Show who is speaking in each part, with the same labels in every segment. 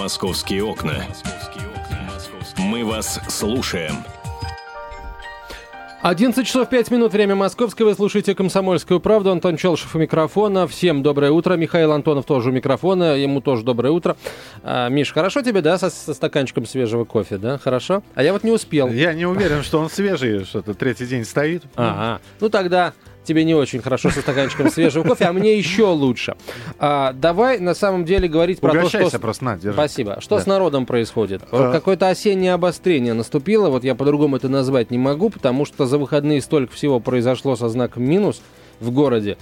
Speaker 1: Московские окна. Мы вас слушаем.
Speaker 2: 11 часов 5 минут, время московское. Вы слушаете «Комсомольскую правду». Антон Челшев у микрофона. Всем доброе утро. Михаил Антонов тоже у микрофона. Ему тоже доброе утро. А, Миш, хорошо тебе, да, со, со стаканчиком свежего кофе, да? Хорошо? А я вот не успел.
Speaker 3: Я не уверен, что он свежий, что-то третий день стоит.
Speaker 2: Ага. Ну тогда тебе не очень хорошо со стаканчиком свежего кофе, а мне еще лучше. А, давай на самом деле говорить про то, что...
Speaker 3: просто, на, держи.
Speaker 2: Спасибо. Что
Speaker 3: Да.
Speaker 2: с народом происходит?
Speaker 3: А.
Speaker 2: Какое-то осеннее обострение наступило, вот я по-другому это назвать не могу, потому что за выходные столько всего произошло со знаком минус в городе,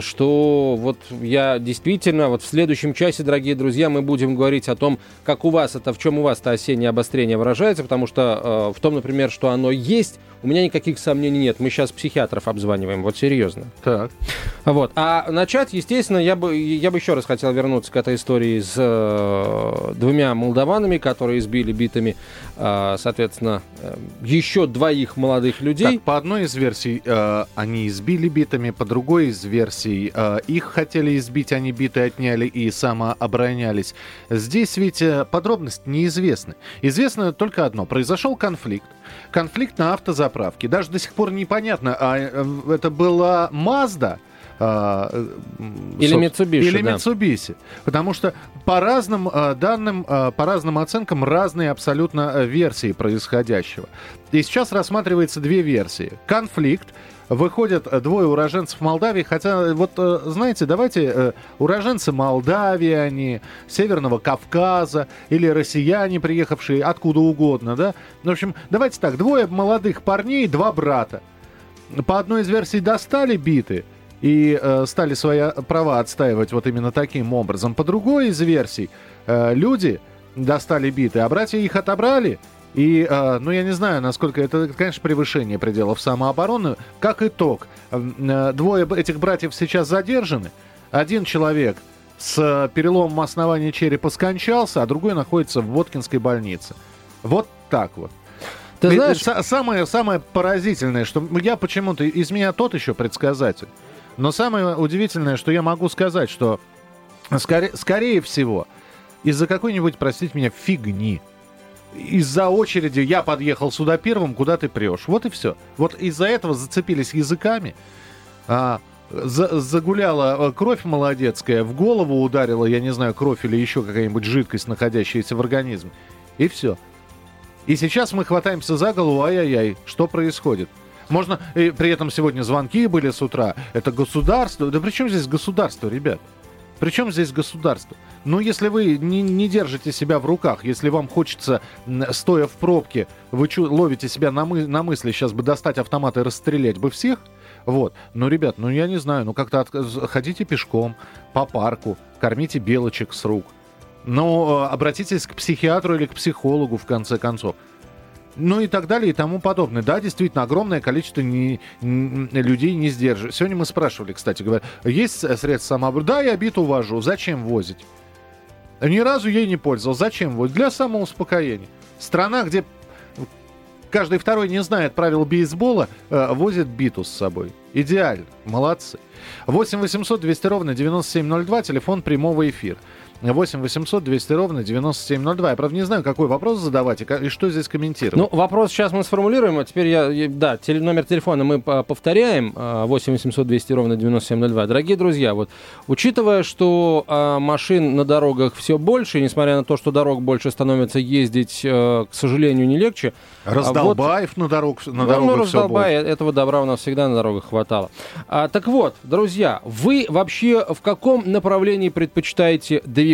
Speaker 2: что вот я действительно, вот в следующем часе, дорогие друзья, мы будем говорить о том, как у вас это, в чем у вас это осеннее обострение выражается, потому что э, в том, например, что оно есть, у меня никаких сомнений нет. Мы сейчас психиатров обзваниваем, вот серьезно.
Speaker 3: Так.
Speaker 2: Вот. А начать, естественно, я бы, я бы еще раз хотел вернуться к этой истории с э, двумя молдаванами, которые избили битами, э, соответственно, э, еще двоих молодых людей.
Speaker 3: Так, по одной из версий э, они избили битами, по другой из версий э, их хотели избить, они биты отняли и самооборонялись. Здесь ведь э, подробности неизвестны. Известно только одно. Произошел конфликт. Конфликт на автозаправке. Даже до сих пор непонятно, а э, это была Mazda, а, э,
Speaker 2: Или Mitsubishi,
Speaker 3: Или
Speaker 2: да.
Speaker 3: Mitsubishi. Потому что по разным данным, по разным оценкам, разные абсолютно версии происходящего. И сейчас рассматривается две версии. Конфликт. Выходят э, двое уроженцев Молдавии, хотя, вот, э, знаете, давайте э, уроженцы Молдавии, они, Северного Кавказа, или россияне, приехавшие откуда угодно, да? В общем, давайте так, двое молодых парней, два брата. По одной из версий достали биты и э, стали свои права отстаивать вот именно таким образом. По другой из версий э, люди достали биты, а братья их отобрали. И, э, ну, я не знаю, насколько это, конечно, превышение пределов самообороны. Как итог, э, двое этих братьев сейчас задержаны. Один человек с э, переломом основания черепа скончался, а другой находится в Воткинской больнице. Вот так вот.
Speaker 2: Ты
Speaker 3: Э,
Speaker 2: знаешь,
Speaker 3: са- самое, самое поразительное, что я почему-то из меня тот еще предсказатель. Но самое удивительное, что я могу сказать, что скорее, скорее всего, из-за какой-нибудь, простите меня, фигни, из-за очереди я подъехал сюда первым, куда ты прешь. Вот и все. Вот из-за этого зацепились языками. а, за- загуляла э, кровь молодецкая, в голову ударила, я не знаю, кровь или еще какая-нибудь жидкость, находящаяся в организме. И все. И сейчас мы хватаемся за голову, ай-яй-яй, что происходит? Можно, и при этом сегодня звонки были с утра, это государство. Да при чем здесь государство, ребят? При чем здесь государство? Ну, если вы не, не держите себя в руках, если вам хочется, стоя в пробке, вы чу- ловите себя на, мы- на мысли, сейчас бы достать автомат и расстрелять бы всех, вот. Ну, ребят, ну я не знаю, ну как-то от- ходите пешком по парку, кормите белочек с рук. Ну, обратитесь к психиатру или к психологу, в конце концов. Ну и так далее и тому подобное. Да, действительно, огромное количество не- н- людей не сдерживает. Сегодня мы спрашивали, кстати говоря, есть средства самообороны? Да, я бит увожу. Зачем возить? Ни разу ей не пользовался. Зачем возить? Для самоуспокоения. Страна, где каждый второй не знает правил бейсбола, э, возит биту с собой. Идеально. Молодцы. 8 800 200 ровно 9702, телефон прямого эфира. 8 800 200 ровно 9702. Я, правда, не знаю, какой вопрос задавать и, ка- и что здесь комментировать.
Speaker 2: Ну, вопрос сейчас мы сформулируем, а теперь я, да, теле- номер телефона мы по- повторяем, а, 8 800 200 ровно 9702. Дорогие друзья, вот, учитывая, что а, машин на дорогах все больше, и несмотря на то, что дорог больше становится ездить, э, к сожалению, не легче. а вот-
Speaker 3: Раздолбаев на, дорог, на
Speaker 2: ну,
Speaker 3: дорогах
Speaker 2: ну,
Speaker 3: все
Speaker 2: раздолбай, этого добра у нас всегда на дорогах хватало. А, так вот, друзья, вы вообще в каком направлении предпочитаете двигаться?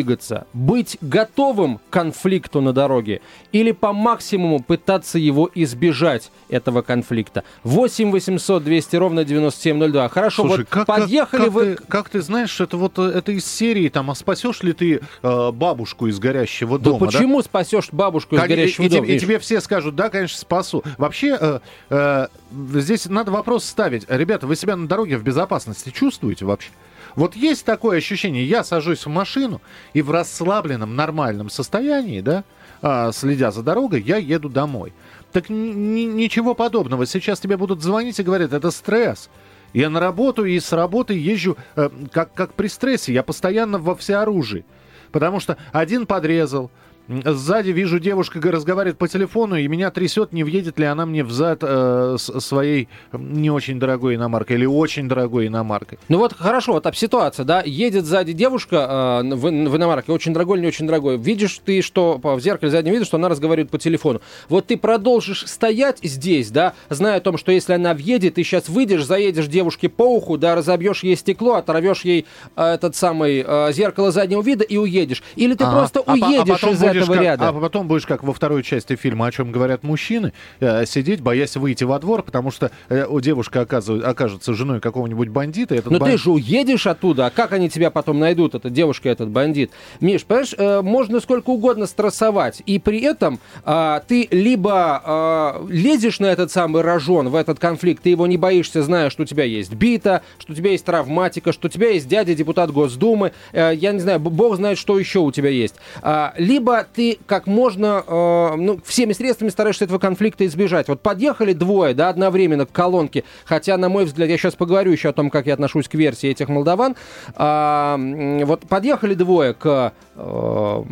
Speaker 2: Быть готовым к конфликту на дороге или по максимуму пытаться его избежать, этого конфликта? 8 800 200 ровно 9702. Хорошо,
Speaker 3: Слушай,
Speaker 2: вот
Speaker 3: как,
Speaker 2: подъехали
Speaker 3: как, как
Speaker 2: вы...
Speaker 3: Ты, как ты знаешь, это вот э, это из серии, там, а спасешь ли ты э, бабушку из горящего
Speaker 2: Да
Speaker 3: дома?
Speaker 2: почему спасешь бабушку из
Speaker 3: Кон-
Speaker 2: горящего
Speaker 3: и,
Speaker 2: дома?
Speaker 3: и
Speaker 2: Миш?
Speaker 3: тебе все скажут, да, конечно, спасу. Вообще, э, э, здесь надо вопрос ставить. Ребята, вы себя на дороге в безопасности чувствуете вообще? Вот есть такое ощущение, я сажусь в машину и в расслабленном, нормальном состоянии, да, а, следя за дорогой, я еду домой. Так ни- ни- ничего подобного. Сейчас тебе будут звонить и говорят, это стресс. Я на работу и с работы езжу э, как, как при стрессе, я постоянно во всеоружии. Потому что один подрезал, Сзади вижу, девушка разговаривает по телефону, и меня трясет, не въедет ли она мне в зад э, своей не очень дорогой иномаркой или очень дорогой иномаркой.
Speaker 2: Ну вот хорошо, вот ситуация, да, едет сзади девушка э, в, в иномарке, очень дорогой или не очень дорогой. Видишь ты, что в зеркале заднем видишь, что она разговаривает по телефону. Вот ты продолжишь стоять здесь, да, зная о том, что если она въедет, ты сейчас выйдешь, заедешь девушке по уху, да, разобьешь ей стекло, оторвешь ей э, этот самый э, зеркало заднего вида и уедешь. Или ты а, просто а, уедешь а из этого
Speaker 3: как,
Speaker 2: ряда.
Speaker 3: А потом будешь, как во второй части фильма, о чем говорят мужчины, э, сидеть, боясь выйти во двор, потому что э, девушка оказывает, окажется женой какого-нибудь бандита.
Speaker 2: Но банд... ты же уедешь оттуда, а как они тебя потом найдут, эта девушка, этот бандит? Миш, понимаешь, э, можно сколько угодно стрессовать, и при этом э, ты либо э, лезешь на этот самый рожон, в этот конфликт, ты его не боишься, зная, что у тебя есть бита, что у тебя есть травматика, что у тебя есть дядя депутат Госдумы, э, я не знаю, бог знает, что еще у тебя есть. Э, либо ты как можно, э, ну, всеми средствами стараешься этого конфликта избежать. Вот подъехали двое, да, одновременно к колонке, хотя, на мой взгляд, я сейчас поговорю еще о том, как я отношусь к версии этих молдаван, э, вот подъехали двое к, э,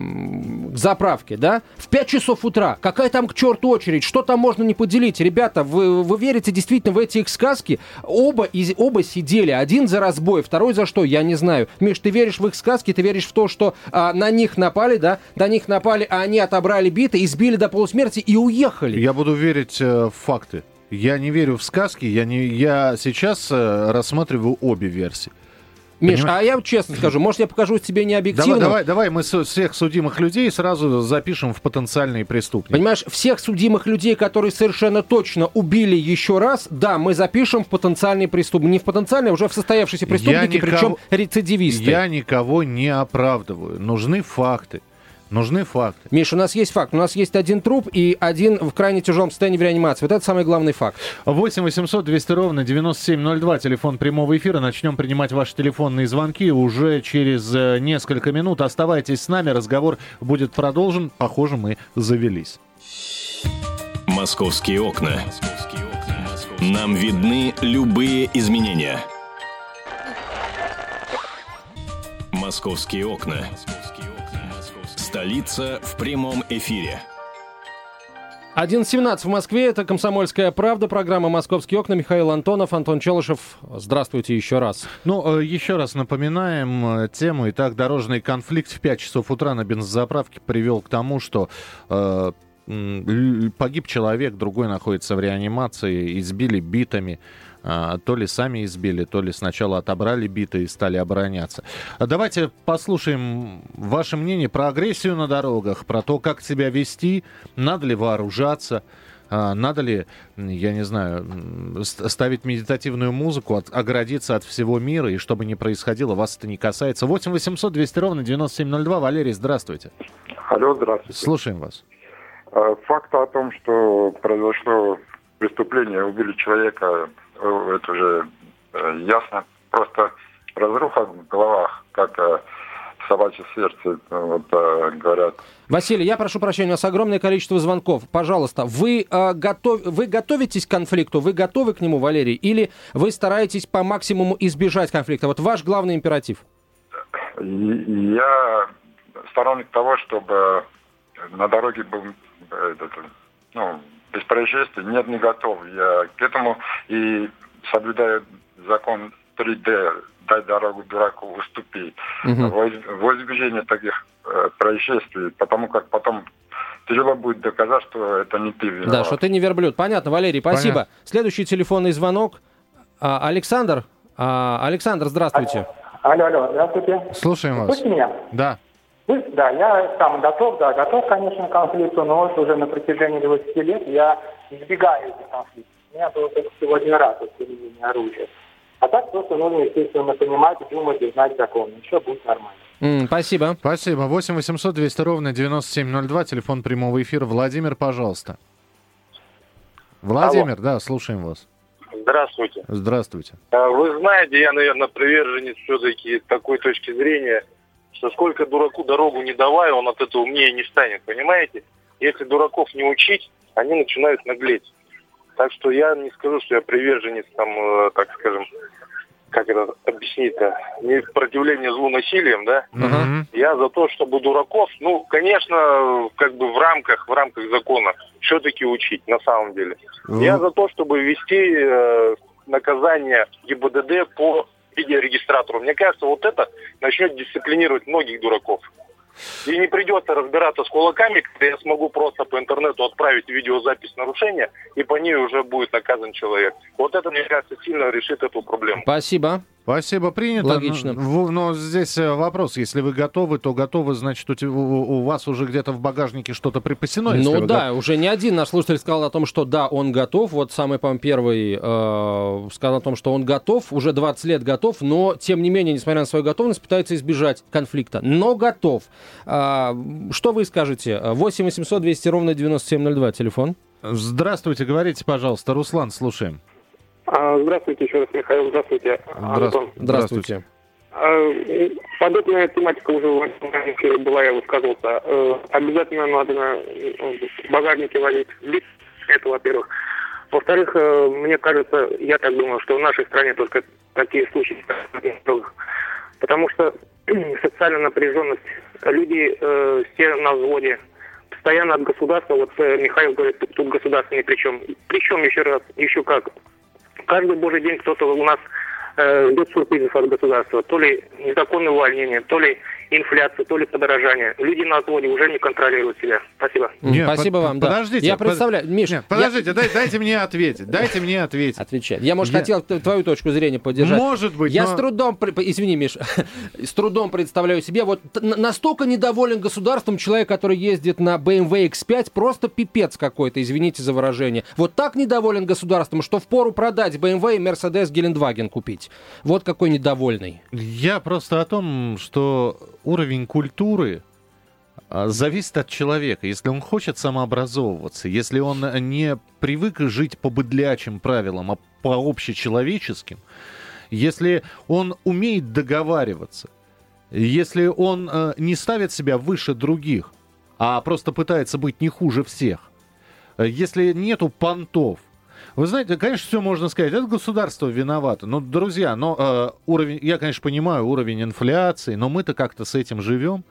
Speaker 2: к заправке, да, в 5 часов утра, какая там к черту очередь, что там можно не поделить? Ребята, вы, вы верите действительно в эти их сказки? Оба, из, оба сидели, один за разбой, второй за что, я не знаю. Миш, ты веришь в их сказки, ты веришь в то, что а, на них напали, да, на них напали напали, а они отобрали биты, избили до полусмерти и уехали.
Speaker 3: Я буду верить э, в факты. Я не верю в сказки, я, не, я сейчас э, рассматриваю обе версии.
Speaker 2: Миш, Понимаешь? а я честно скажу, может, я покажусь тебе необъективным?
Speaker 3: Давай, давай, давай мы всех судимых людей сразу запишем в потенциальные преступники.
Speaker 2: Понимаешь, всех судимых людей, которые совершенно точно убили еще раз, да, мы запишем в потенциальные преступники. Не в потенциальные, а уже в состоявшиеся преступники, никого, причем рецидивисты.
Speaker 3: Я никого не оправдываю. Нужны факты. Нужны факты.
Speaker 2: Миша, у нас есть факт. У нас есть один труп и один в крайне тяжелом состоянии в реанимации. Вот это самый главный факт.
Speaker 3: 8 800 200 ровно 9702, телефон прямого эфира. Начнем принимать ваши телефонные звонки уже через э, несколько минут. Оставайтесь с нами, разговор будет продолжен. Похоже, мы завелись.
Speaker 1: Московские окна. Нам видны любые изменения. Московские окна. Столица в прямом эфире.
Speaker 2: 11.17 в Москве. Это «Комсомольская правда». Программа «Московские окна». Михаил Антонов, Антон Челышев. Здравствуйте еще раз.
Speaker 3: Ну, э, еще раз напоминаем э, тему. Итак, дорожный конфликт в 5 часов утра на бензозаправке привел к тому, что э, погиб человек, другой находится в реанимации, избили битами. А, то ли сами избили, то ли сначала отобрали биты и стали обороняться. Давайте послушаем ваше мнение про агрессию на дорогах, про то, как себя вести, надо ли вооружаться, а, надо ли, я не знаю, ставить медитативную музыку, от, оградиться от всего мира, и чтобы не происходило, вас это не касается. 8 800 200 ровно 9702. Валерий, здравствуйте.
Speaker 4: Алло, здравствуйте.
Speaker 3: Слушаем вас.
Speaker 4: А, факт о том, что произошло преступление, убили человека, это уже э, ясно. Просто разруха в головах, как э, собачье сердце, вот, говорят.
Speaker 2: Василий, я прошу прощения, у нас огромное количество звонков. Пожалуйста, вы, э, готов, вы готовитесь к конфликту, вы готовы к нему, Валерий, или вы стараетесь по максимуму избежать конфликта? Вот ваш главный императив.
Speaker 4: Я сторонник того, чтобы на дороге был этот, ну, без происшествий. Нет, не готов. Я к этому и соблюдаю закон 3D, дай дорогу дураку, уступи. Угу. Во избежание таких э, происшествий, потому как потом тяжело будет доказать, что это не ты виноват.
Speaker 2: Да, что ты не верблюд. Понятно, Валерий, спасибо. Понятно. Следующий телефонный звонок. А, Александр. А, Александр, здравствуйте.
Speaker 5: Алло, алло, здравствуйте.
Speaker 3: Слушаем вас.
Speaker 5: Слышите меня?
Speaker 3: Да.
Speaker 5: Да, я сам готов, да, готов, конечно, к конфликту, но вот уже на протяжении 20 лет я избегаю этих конфликтов. У меня было только всего один раз применение оружия. А так просто нужно, естественно, понимать, думать и знать закон. Еще будет нормально.
Speaker 2: Mm, спасибо.
Speaker 3: Спасибо. 8 800 200 ровно 9702, телефон прямого эфира. Владимир, пожалуйста. Владимир, Алло. да, слушаем вас.
Speaker 6: Здравствуйте.
Speaker 3: Здравствуйте.
Speaker 6: А, вы знаете, я, наверное, приверженец все-таки такой точки зрения – что сколько дураку дорогу не давай, он от этого умнее не станет, понимаете? Если дураков не учить, они начинают наглеть. Так что я не скажу, что я приверженец, там, э, так скажем, как это объяснить-то, не противление злу насилием, да?
Speaker 3: Мгм.
Speaker 6: Я за то, чтобы дураков, ну, конечно, как бы в рамках, в рамках закона все-таки учить, на самом деле. Я за то, чтобы ввести э, наказание ГИБДД по видеорегистратору. Мне кажется, вот это начнет дисциплинировать многих дураков. И не придется разбираться с кулаками, когда я смогу просто по интернету отправить видеозапись нарушения, и по ней уже будет наказан человек. Вот это, мне кажется, сильно решит эту проблему.
Speaker 2: Спасибо.
Speaker 3: Спасибо, принято.
Speaker 2: Логично.
Speaker 3: Но, в- но здесь э, вопрос, если вы готовы, то готовы, значит, у, у- вас уже где-то в багажнике что-то припасено?
Speaker 2: Ну да, уже не один наш слушатель сказал о том, что да, он готов. Вот самый, по-моему, первый э, сказал о том, что он готов, уже 20 лет готов, но, тем не менее, несмотря на свою готовность, пытается избежать конфликта. Но готов. А, что вы скажете? 8 800 200 ровно 9702, телефон.
Speaker 3: Здравствуйте, говорите, пожалуйста. Руслан, слушаем.
Speaker 5: А, Здравствуйте еще раз, Михаил. Здравствуйте, Антон.
Speaker 2: Здравствуйте.
Speaker 5: А, Подобная тематика уже в этом эфире была, я высказывался. Э, Обязательно надо э, в багажнике возить лиц. Это, во-первых. Во-вторых, э, мне кажется, я так думаю, что в нашей стране только такие случаи. Потому что социальная напряженность, люди э, все на взводе, постоянно от государства, вот Михаил говорит, тут, тут государство ни при чем. Причем еще раз, еще как, каждый божий день кто-то у нас э, ждет сюрпризов от государства. То ли незаконное увольнение, то ли инфляция, то ли подорожание. Люди на взводе уже не контролируют себя. Спасибо.
Speaker 3: Нет,
Speaker 2: Спасибо
Speaker 3: под-
Speaker 2: вам. да.
Speaker 3: подождите,
Speaker 2: Я
Speaker 3: под-
Speaker 2: представляю, Миш,
Speaker 3: Нет,
Speaker 2: я-
Speaker 3: подождите, дай- дайте мне ответить. Дайте мне ответить.
Speaker 2: Отвечать. Я, может,
Speaker 3: Я-
Speaker 2: хотел твою точку зрения поддержать.
Speaker 3: Может быть,
Speaker 2: Я
Speaker 3: но-
Speaker 2: с трудом, извини, Миш, с трудом представляю себе, вот настолько недоволен государством человек, который ездит на BMW X5, просто пипец какой-то, извините за выражение. Вот так недоволен государством, что впору продать BMW и Mercedes Гелендваген купить. Вот какой недовольный.
Speaker 3: Я просто о том, что уровень культуры а, зависит от человека. Если он хочет самообразовываться, если он не привык жить по быдлячим правилам, а по общечеловеческим, если он умеет договариваться, если он э, не ставит себя выше других, а просто пытается быть не хуже всех, э, если нету понтов, вы знаете, конечно, все можно сказать, это государство виновато. Ну, друзья, но э, уровень, я, конечно, понимаю уровень инфляции, но мы-то как-то с этим живем.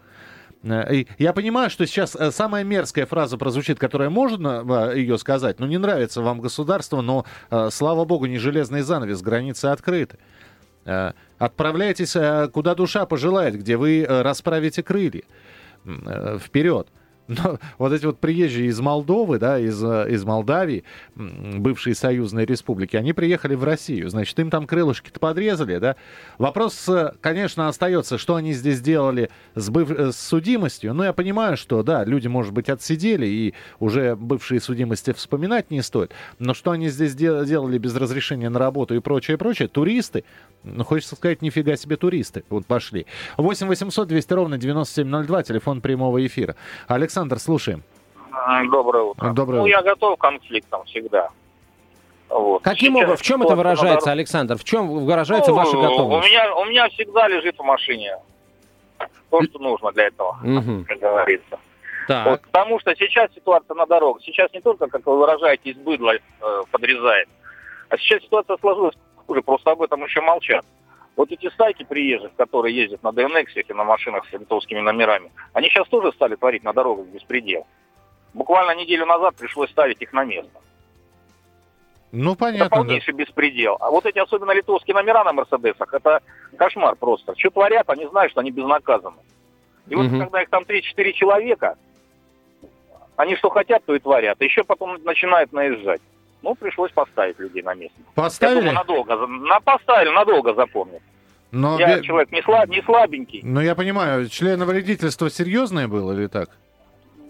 Speaker 3: Э, Я понимаю, что сейчас э, самая мерзкая фраза прозвучит, которая можно э, ее сказать. Ну, не нравится вам государство, но, слава богу, не железный занавес, границы открыты. Отправляйтесь, куда душа пожелает, где вы расправите крылья. Вперед. Но вот эти вот приезжие из Молдовы, да, из, э, из Молдавии, бывшие союзные республики, они приехали в Россию. Значит, им там крылышки-то подрезали, да. Вопрос, э, конечно, остается, что они здесь делали с, быв- э, с судимостью. Но я понимаю, что, да, люди, может быть, отсидели, и уже бывшие судимости вспоминать не стоит. Но что они здесь де- делали без разрешения на работу и прочее, прочее, туристы, ну, хочется сказать, нифига себе туристы, вот пошли. 8 800 200 ровно 9702, телефон прямого эфира. Александр, слушаем.
Speaker 7: Доброе утро.
Speaker 3: Доброе
Speaker 7: ну,
Speaker 3: утро.
Speaker 7: я готов к конфликтам всегда. Вот.
Speaker 2: Каким
Speaker 7: Сейчас
Speaker 2: образом, в чем это выражается,
Speaker 7: дороге-
Speaker 2: Александр? В чем выражается
Speaker 7: Ну,
Speaker 2: ваша
Speaker 7: У
Speaker 2: готовность?
Speaker 7: меня, у меня всегда лежит в машине то, что нужно для этого,
Speaker 2: Мгм.
Speaker 7: как говорится. Вот,
Speaker 2: Так.
Speaker 7: потому что сейчас ситуация на дорогах, сейчас не только, как вы выражаетесь, быдло э, подрезает, а сейчас ситуация сложилась хуже, просто об этом еще молчат. Вот эти стайки приезжих, которые ездят на ДНХ и на машинах с литовскими номерами, они сейчас тоже стали творить на дорогах беспредел. Буквально неделю назад пришлось ставить их на место.
Speaker 3: Ну,
Speaker 7: Это
Speaker 3: понятно, да.
Speaker 7: полнейший беспредел. А вот эти особенно литовские номера на Мерседесах, это кошмар просто. Что творят, они знают, что они безнаказаны. И вот
Speaker 2: Мгм.
Speaker 7: когда их там 3-4 человека, они что хотят, то и творят. Еще потом начинают наезжать. Ну, пришлось поставить людей на место. Я
Speaker 3: Поставили?
Speaker 7: думаю, надолго, на, поставили, надолго запомнят.
Speaker 3: Но,
Speaker 7: Я
Speaker 3: бе-
Speaker 7: человек не, слаб, не слабенький,
Speaker 3: ну, я понимаю, членовредительство серьезное было или так?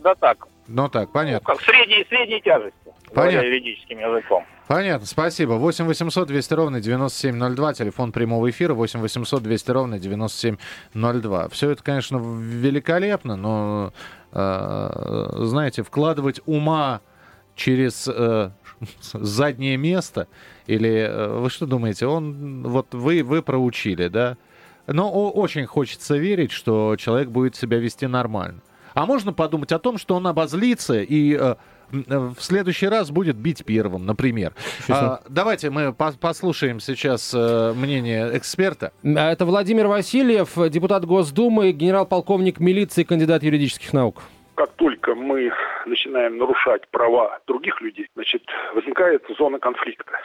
Speaker 7: да так,
Speaker 3: Ну, так,
Speaker 7: ну,
Speaker 3: понятно.
Speaker 7: как средней, средней тяжести,
Speaker 3: Понятно.
Speaker 7: юридическим языком.
Speaker 3: Понятно, спасибо. 8 800 200 ровно 9702, телефон прямого эфира 8 800 200 ровно 9702. Все это, конечно, великолепно, но, э, знаете, вкладывать ума через э, заднее место, или э, вы что думаете, он, вот вы, вы проучили, да? Но очень хочется верить, что человек будет себя вести нормально. А можно подумать о том, что он обозлится и э, м, в следующий раз будет бить первым, например. А, давайте мы по- послушаем сейчас э, мнение эксперта.
Speaker 2: А Это Владимир Васильев, депутат Госдумы, генерал-полковник милиции, кандидат юридических наук.
Speaker 8: Как только мы начинаем нарушать права других людей, значит, возникает зона конфликта.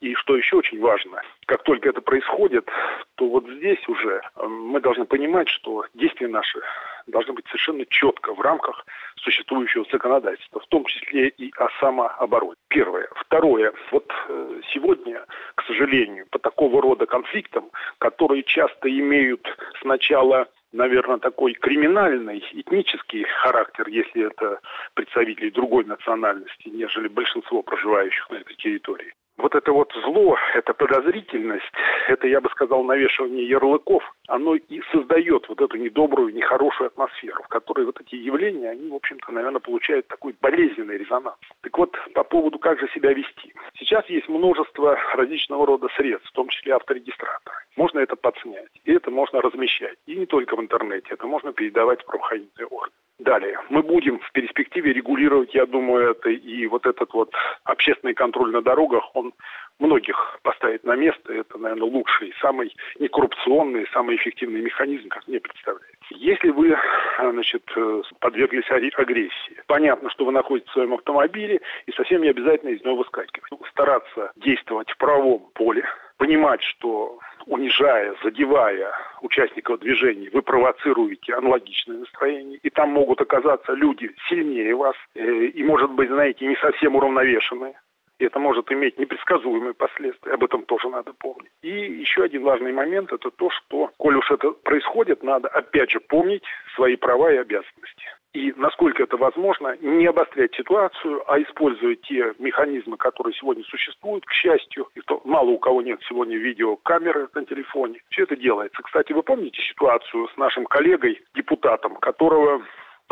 Speaker 8: И что еще очень важно, как только это происходит, то вот здесь уже э, мы должны понимать, что действия наши должны быть совершенно четко в рамках существующего законодательства, в том числе и о самообороне. Первое. Второе. Вот э, сегодня, к сожалению, по такого рода конфликтам, которые часто имеют сначала наверное, такой криминальный, этнический характер, если это представители другой национальности, нежели большинство проживающих на этой территории. Вот это вот зло, эта подозрительность, это, я бы сказал, навешивание ярлыков, оно и создает вот эту недобрую, нехорошую атмосферу, в которой вот эти явления, они, в общем-то, наверное, получают такой болезненный резонанс. Так вот, по поводу, как же себя вести. Сейчас есть множество различного рода средств, в том числе авторегистраторы. Можно это подснять, и это можно размещать. И не только в интернете, это можно передавать в правоохранительные органы. Далее. Мы будем в перспективе регулировать, я думаю, это и вот этот вот общественный контроль на дорогах, он многих поставит на место. Это, наверное, лучший, самый некоррупционный, самый эффективный механизм, как мне представляется. Если вы, значит, э, подверглись агрессии, понятно, что вы находитесь в своем автомобиле, и совсем не обязательно из него выскакивать. Стараться действовать в правом поле, понимать, что унижая, задевая участников движений, вы провоцируете аналогичное настроение, и там могут оказаться люди сильнее вас, э, и, может быть, знаете, не совсем уравновешенные. И это может иметь непредсказуемые последствия, об этом тоже надо помнить. И еще один важный момент – это то, что, коль уж это происходит, надо опять же помнить свои права и обязанности. И, насколько это возможно, не обострять ситуацию, а использовать те механизмы, которые сегодня существуют, к счастью. И то мало у кого нет сегодня видеокамеры на телефоне. Все это делается. Кстати, вы помните ситуацию с нашим коллегой, депутатом, которого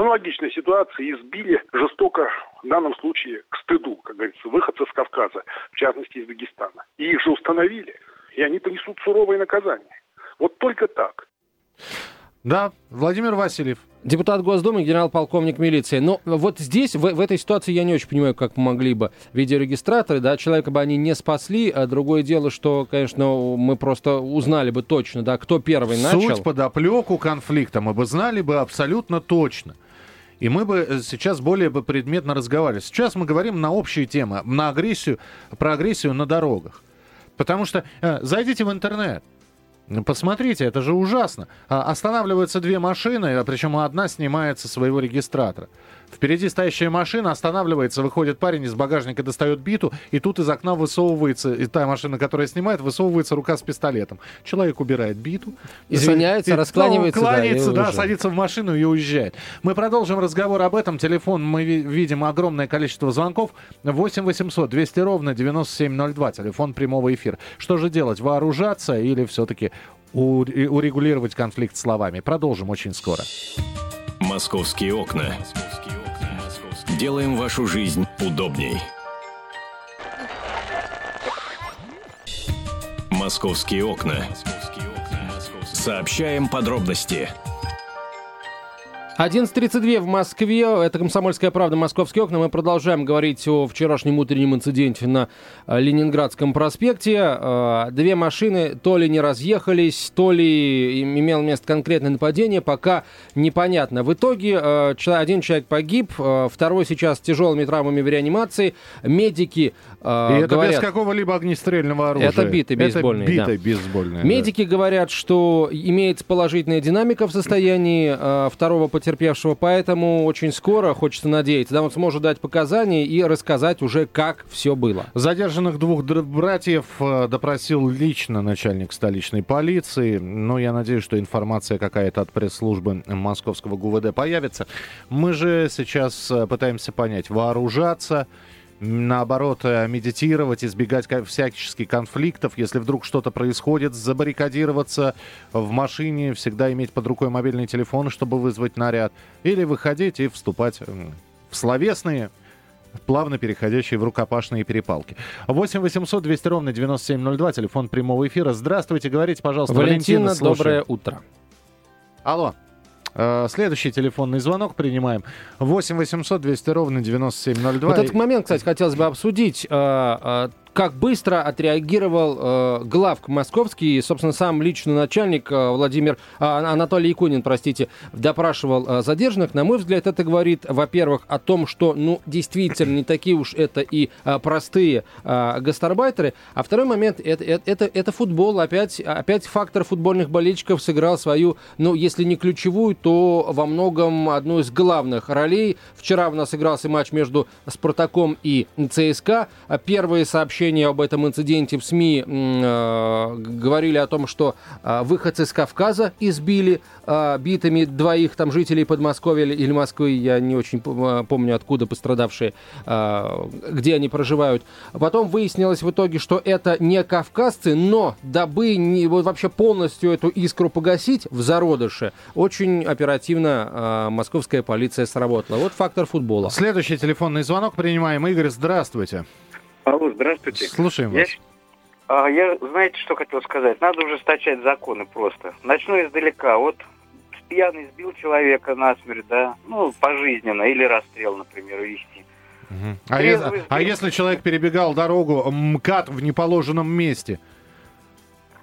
Speaker 8: аналогичной ситуации избили жестоко, в данном случае, к стыду, как говорится, выходца с Кавказа, в частности, из Дагестана. И их же установили, и они понесут суровое наказание. Вот только так.
Speaker 3: Да, Владимир Васильев.
Speaker 2: Депутат Госдумы, генерал-полковник милиции. Но вот здесь, в, в этой ситуации, я не очень понимаю, как могли бы видеорегистраторы, да, человека бы они не спасли, а другое дело, что, конечно, мы просто узнали бы точно, да, кто первый начал.
Speaker 3: Суть, подоплеку конфликта мы бы знали бы абсолютно точно. И мы бы э, сейчас более бы предметно разговаривали. Сейчас мы говорим на общие темы, на агрессию, про агрессию на дорогах. Потому что э, зайдите в интернет, Посмотрите, это же ужасно. А, Останавливаются две машины, а причем одна снимается своего регистратора. Впереди стоящая машина останавливается, выходит парень из багажника, достает биту, и тут из окна высовывается, и та машина, которая снимает, высовывается рука с пистолетом. Человек убирает биту.
Speaker 2: Извиняется,
Speaker 3: и-
Speaker 2: раскланивается,
Speaker 3: ну,
Speaker 2: да, и
Speaker 3: кланяется, да,
Speaker 2: уезжает.
Speaker 3: садится в машину и уезжает. Мы продолжим разговор об этом. Телефон мы ви- видим огромное количество звонков. 8 800 200 ровно 9702. Телефон прямого эфира. Что же делать? Вооружаться или все-таки урегулировать конфликт словами? Продолжим очень скоро.
Speaker 1: Московские окна. Делаем вашу жизнь удобней. Московские окна. Сообщаем подробности.
Speaker 2: 11.32 в Москве. Это «Комсомольская правда. Московские окна». Мы продолжаем говорить о вчерашнем утреннем инциденте на э, Ленинградском проспекте. Э, Две машины то ли не разъехались, то ли им- имело место конкретное нападение, пока непонятно. В итоге э, один человек погиб, второй сейчас с тяжелыми травмами в реанимации. Медики
Speaker 3: И это
Speaker 2: говорят...
Speaker 3: без какого-либо огнестрельного оружия.
Speaker 2: Это биты бейсбольные,
Speaker 3: Это
Speaker 2: да.
Speaker 3: биты бейсбольные.
Speaker 2: Медики говорят, что имеется положительная динамика в состоянии второго потерпевшего, поэтому очень скоро, хочется надеяться, да, он сможет дать показания и рассказать уже, как все было.
Speaker 3: Задержанных двух братьев э, допросил лично начальник столичной полиции. Но я надеюсь, что информация какая-то от пресс-службы московского ГУВД появится. Мы же сейчас э, пытаемся понять, вооружаться, наоборот, э, медитировать, избегать всяческих конфликтов. Если вдруг что-то происходит, забаррикадироваться в машине, всегда иметь под рукой мобильный телефон, чтобы вызвать наряд. Или выходить и вступать в словесные плавно переходящие в рукопашные перепалки. 8 800 200 ровно 9702, телефон прямого эфира. Здравствуйте, говорите, пожалуйста.
Speaker 2: Валентина,
Speaker 3: слушаем.
Speaker 2: доброе утро.
Speaker 3: Алло. Э, Следующий телефонный звонок принимаем. 8 800 200 ровно 9702.
Speaker 2: Вот этот момент, кстати, хотелось бы обсудить. Как быстро отреагировал э, главк московский, собственно, сам личный начальник э, Владимир э, Анатолий Якунин, простите, допрашивал э, задержанных. На мой взгляд, это говорит, во-первых, о том, что, ну, действительно, не такие уж это и э, простые э, гастарбайтеры. А второй момент это, это, это, это футбол. Опять, опять фактор футбольных болельщиков сыграл свою, ну, если не ключевую, то во многом одну из главных ролей. Вчера у нас игрался матч между Спартаком и ЦСКА. Первые сообщения об этом инциденте в СМИ э, говорили о том, что э, выходцы с Кавказа избили э, битыми двоих там жителей Подмосковья или- или Москвы, я не очень э, помню, откуда пострадавшие, э, где они проживают. Потом выяснилось в итоге, что это не кавказцы, но дабы не, вот вообще полностью эту искру погасить в зародыше, очень оперативно э, московская полиция сработала. Вот фактор футбола.
Speaker 3: Следующий телефонный звонок принимаем. Игорь, здравствуйте.
Speaker 9: Алло, здравствуйте.
Speaker 3: Слушаем
Speaker 9: Я,
Speaker 3: вас.
Speaker 9: а, я, знаете, что хотел сказать? Надо ужесточать законы просто. Начну издалека. Вот пьяный сбил человека насмерть, да, ну, пожизненно, или расстрел, например, вести.
Speaker 3: Мгм. А, е- а если человек перебегал дорогу МКАД в неположенном месте?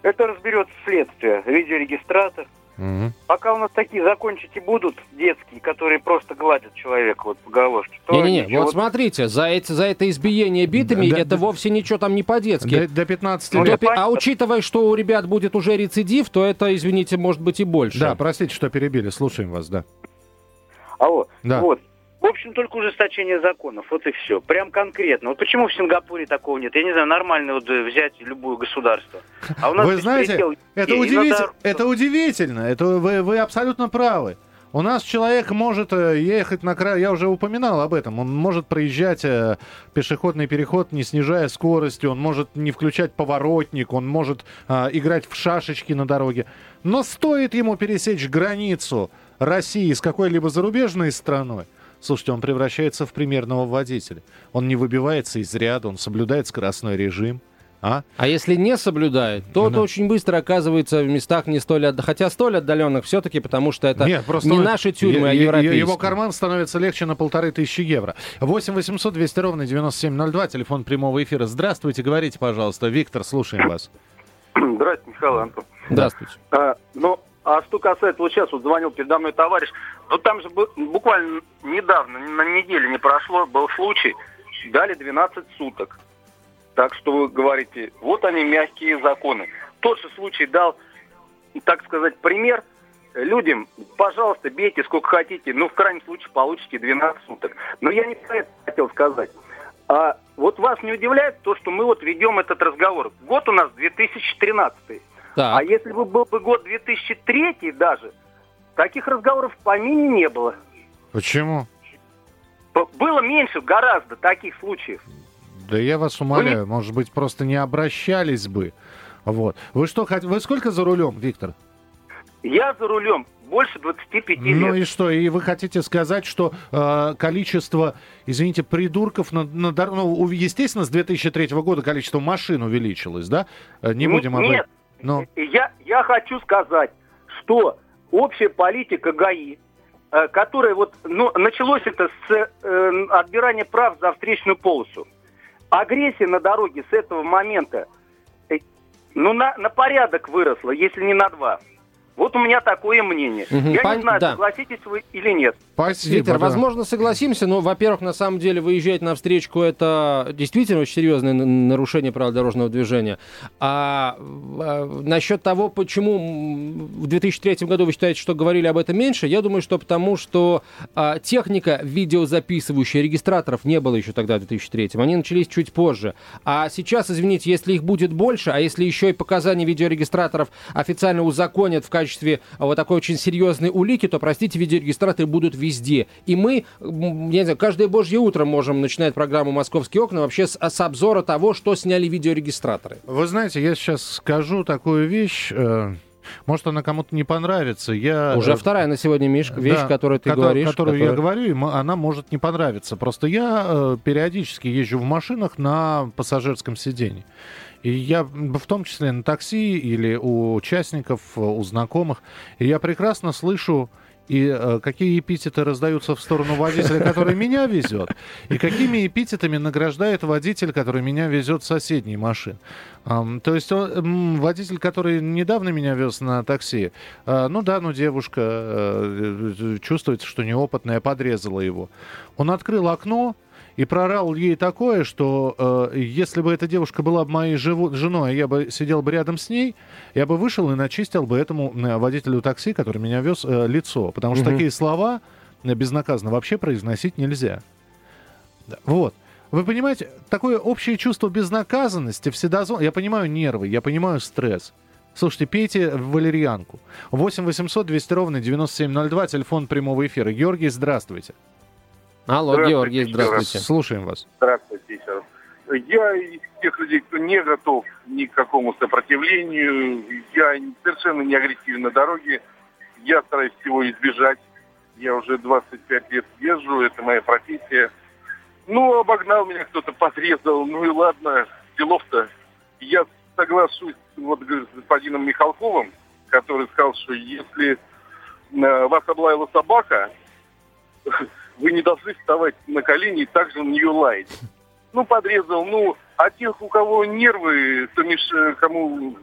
Speaker 9: Это разберется следствие, видеорегистратор.
Speaker 3: Мгм.
Speaker 9: Пока у нас такие закончики будут, детские, которые просто гладят человека вот по головке,
Speaker 2: Не-не-не,
Speaker 9: ничего-
Speaker 2: вот смотрите, за, эти, за это избиение битами,
Speaker 3: Да,
Speaker 2: это
Speaker 3: да.
Speaker 2: вовсе ничего там не по-детски.
Speaker 3: До, до 15
Speaker 9: Ну,
Speaker 3: лет.
Speaker 2: До а учитывая, что у ребят будет уже рецидив, то это, извините, может быть и больше.
Speaker 3: Да, простите, что перебили. Слушаем вас, да.
Speaker 9: Алло,
Speaker 3: Да.
Speaker 9: вот. В общем, только ужесточение законов, вот и все. Прям конкретно. Вот почему в Сингапуре такого нет? Я не знаю, нормально вот взять любое государство. А у нас
Speaker 3: Вы знаете,
Speaker 9: беспредел
Speaker 3: это, удивитель-
Speaker 9: надо-
Speaker 3: это удивительно. Это вы, вы абсолютно правы. У нас человек может э, ехать на край, я уже упоминал об этом, он может проезжать э, пешеходный переход, не снижая скорости, он может не включать поворотник, он может э, играть в шашечки на дороге. Но стоит ему пересечь границу России с какой-либо зарубежной страной, слушайте, он превращается в примерного водителя. Он не выбивается из ряда, он соблюдает скоростной режим. А?
Speaker 2: А если не соблюдает, то
Speaker 3: Да.
Speaker 2: очень быстро оказывается в местах не столь отда- хотя столь отдаленных все-таки, потому что это
Speaker 3: Нет, просто
Speaker 2: не наши тюрьмы, а
Speaker 3: е- е-
Speaker 2: европейские.
Speaker 3: Его карман становится легче на полторы тысячи евро. 8 800 200 ровно 9702, телефон прямого эфира. Здравствуйте, говорите, пожалуйста. Виктор, слушаем вас.
Speaker 10: Здравствуйте, Михаил Антон.
Speaker 2: Здравствуйте.
Speaker 10: А, ну, а что касается, вот сейчас вот звонил передо мной товарищ, ну там же бу- буквально недавно, на неделе не прошло, был случай, дали 12 суток. Так что вы говорите, вот они мягкие законы. Тот же случай дал, так сказать, пример людям, пожалуйста, бейте сколько хотите, но в крайнем случае получите 12 суток. Но я не про это хотел сказать. А вот вас не удивляет то, что мы вот ведем этот разговор. Год у нас 2013.
Speaker 2: Так.
Speaker 10: А если бы был бы год 2003 даже, таких разговоров в помине не было.
Speaker 3: Почему?
Speaker 10: Было меньше гораздо таких случаев.
Speaker 3: Да я вас умоляю, может быть, просто не обращались бы. Вот. Вы что, вы сколько за рулем, Виктор?
Speaker 10: Я за рулем больше 25
Speaker 3: Ну
Speaker 10: лет.
Speaker 3: и что? И вы хотите сказать, что э, количество, извините, придурков на, на дор- ну, естественно, с 2003 года количество машин увеличилось, да? Э, Не будем об
Speaker 10: Нет,
Speaker 3: этом. Ну,
Speaker 10: я, я хочу сказать, что общая политика ГАИ, э, которая вот, ну, началось это с э, отбирания прав за встречную полосу. Агрессия на дороге с этого момента, э, ну, на, на порядок выросла, если не на два. Вот у меня такое мнение.
Speaker 2: Мгм,
Speaker 10: Я
Speaker 2: пон-
Speaker 10: не знаю,
Speaker 2: да.
Speaker 10: согласитесь вы или нет.
Speaker 3: спасибо.
Speaker 2: Виктор,
Speaker 3: да.
Speaker 2: возможно, согласимся, но, во-первых, на самом деле выезжать на встречку это действительно очень серьезное нарушение правил дорожного движения. А, а, насчет того, почему в 2003 году вы считаете, что говорили об этом меньше, я думаю, что потому, что а, техника видеозаписывающая регистраторов не было еще тогда в 2003. Они начались чуть позже. А сейчас, извините, если их будет больше, а если еще и показания видеорегистраторов официально узаконят в качестве вот такой очень серьезной улики, то, простите, видеорегистраторы будут везде. И мы, я не знаю, каждое божье утро можем начинать программу «Московские окна» вообще с, с обзора того, что сняли видеорегистраторы.
Speaker 3: Вы знаете, я сейчас скажу такую вещь. э, может, она кому-то не понравится. Я,
Speaker 2: Уже
Speaker 3: э,
Speaker 2: вторая на сегодня, вещь,
Speaker 3: да,
Speaker 2: которую ты
Speaker 3: кото-
Speaker 2: говоришь.
Speaker 3: Которую я
Speaker 2: которая-
Speaker 3: говорю, и она может не понравиться. Просто я э, периодически езжу в машинах на пассажирском сиденье. И я в том числе на такси или у участников, э, у знакомых. И я прекрасно слышу и э, какие эпитеты раздаются в сторону водителя, который меня везет, и какими эпитетами награждает водитель, который меня везет в соседней машин. Эм, то есть он, м, водитель, который недавно меня вез на такси, э, ну да, ну девушка э, э, чувствуется, что неопытная, подрезала его. Он открыл окно, и прорал ей такое, что э, если бы эта девушка была бы моей живу, женой, я бы сидел бы рядом с ней, я бы вышел и начистил бы этому э, водителю такси, который меня вез, э, лицо. Потому что
Speaker 2: Мгм.
Speaker 3: такие слова э, безнаказанно вообще произносить нельзя. Вот. Вы понимаете, такое общее чувство безнаказанности, вседозон... Я понимаю нервы, я понимаю стресс. Слушайте, пейте валерьянку. 8 800 200 ровно 9702, телефон прямого эфира. Георгий, здравствуйте.
Speaker 2: Алло,
Speaker 6: Здравствуйте,
Speaker 2: Георгий, здравствуйте.
Speaker 3: Слушаем вас.
Speaker 6: Здравствуйте еще раз. Я из тех людей, кто не готов ни к какому сопротивлению. Я совершенно не агрессивен на дороге. Я стараюсь всего избежать. Я уже 25 лет езжу, это моя профессия. Ну, обогнал меня кто-то, подрезал. Ну и ладно, делов-то. Я соглашусь вот с господином Михалковым, который сказал, что если э, вас облаяла собака, вы не должны вставать на колени и также на нее лаять. Ну, подрезал, ну, а тех, у кого нервы, то меш... кому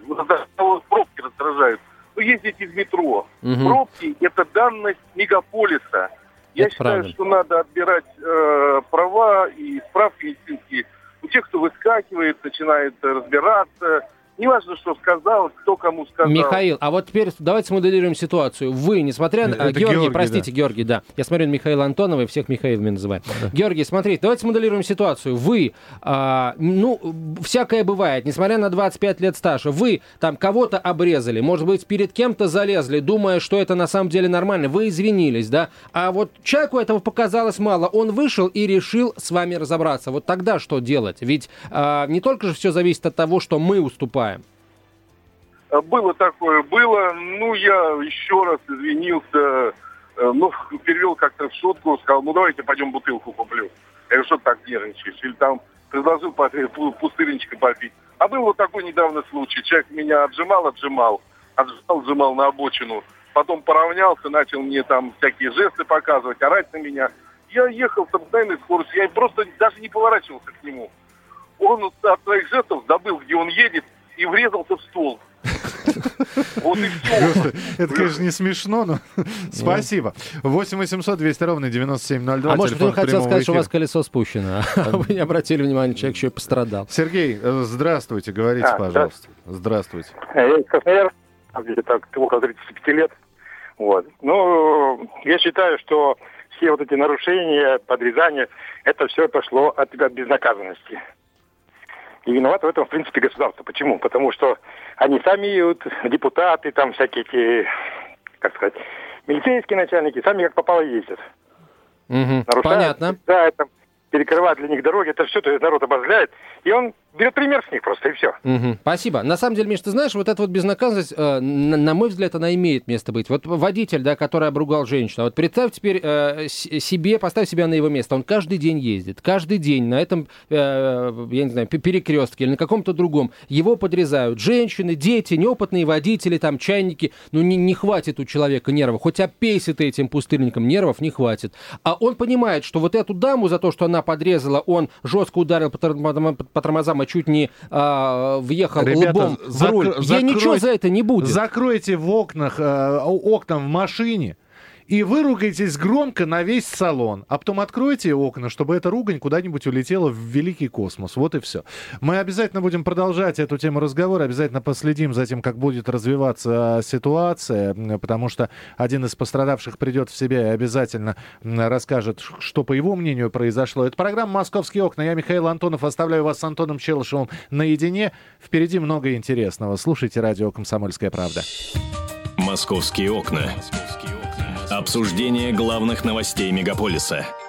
Speaker 6: кого пробки раздражают, ну, ездите в метро.
Speaker 2: Мгм.
Speaker 6: Пробки – это данность мегаполиса. Я
Speaker 2: Это
Speaker 6: считаю,
Speaker 2: правда.
Speaker 6: что надо отбирать э, права и справки медицинские у тех, кто выскакивает, начинает э, разбираться. Неважно, что сказал, кто кому сказал.
Speaker 2: Михаил, а вот теперь давайте смоделируем ситуацию. Вы, несмотря на...
Speaker 3: Это
Speaker 2: Георгий,
Speaker 3: Георгий,
Speaker 2: простите, Георгий, да. Я смотрю на Михаила Антонова и всех Михаилами называю. Георгий, смотрите, давайте смоделируем ситуацию. Вы, а, ну, всякое бывает, несмотря на 25 лет стажа, вы там кого-то обрезали, может быть, перед кем-то залезли, думая, что это на самом деле нормально, вы извинились, да? А вот человеку этого показалось мало, он вышел и решил с вами разобраться. Вот тогда что делать? Ведь а, не только же все зависит от того, что мы уступаем.
Speaker 6: Э, Было такое, было. Ну, я еще раз извинился, э, ну, перевел как-то в шутку, сказал, ну, давайте пойдем бутылку куплю. Я говорю, что так нервничаешь? Или там предложил пустырничка попить. А был вот такой недавно случай. Человек меня отжимал, отжимал, отжимал, отжимал на обочину. Потом поравнялся, начал мне там всякие жесты показывать, орать на меня. Я ехал с обыкновенной скоростью, я просто даже не поворачивался к нему. Он от своих жестов забыл, где он едет, и врезался в стол. Вот и все.
Speaker 3: Это, конечно, не смешно, но спасибо. 8 800 200 ровно 9702.
Speaker 2: А может, он хотел сказать, что у вас колесо спущено, а вы не обратили внимания, человек еще и пострадал.
Speaker 3: Сергей, э, здравствуйте, говорите, пожалуйста. Здравствуйте.
Speaker 10: Я из Красноярска, где так, около 35 лет. Вот. Ну, я считаю, что все вот эти нарушения, подрезания, это все пошло от, от безнаказанности. И виновато в этом, в принципе, государство. Почему? Потому что они сами, вот, депутаты, там всякие эти, как сказать, милицейские начальники, сами как попало ездят.
Speaker 2: Мгм,
Speaker 10: Нарушают,
Speaker 2: Понятно.
Speaker 10: Да, это перекрывают для них дороги, это все народ обозляет. И он берет пример с них просто, и все.
Speaker 2: Мгм. Спасибо. На самом деле, Миш, ты знаешь, вот эта вот безнаказанность, э, на, на мой взгляд, она имеет место быть. Вот водитель, да, который обругал женщину, вот представь теперь э, себе, поставь себя на его место. Он каждый день ездит, каждый день на этом, э, я не знаю, пе- перекрестке или на каком-то другом. Его подрезают женщины, дети, неопытные водители, там, чайники. Ну, не, не хватит у человека нервов. Хоть опейся ты этим пустырником, нервов не хватит. А он понимает, что вот эту даму за то, что она подрезала, он жестко ударил по, тор- по тормозам и чуть не а, въехал
Speaker 3: Ребята,
Speaker 2: лбом в руль. Ей ничего за это не будет.
Speaker 3: Закройте в окнах, э, окна в машине и выругайтесь громко на весь салон. А потом откройте окна, чтобы эта ругань куда-нибудь улетела в великий космос. Вот и все. Мы обязательно будем продолжать эту тему разговора, обязательно последим за тем, как будет развиваться ситуация, м, потому что один из пострадавших придет в себя и обязательно расскажет, что, по его мнению, произошло. Это программа «Московские окна». Я Михаил Антонов. Оставляю вас с Антоном Челышевым наедине. Впереди много интересного. Слушайте радио «Комсомольская правда».
Speaker 1: «Московские окна». Обсуждение главных новостей мегаполиса –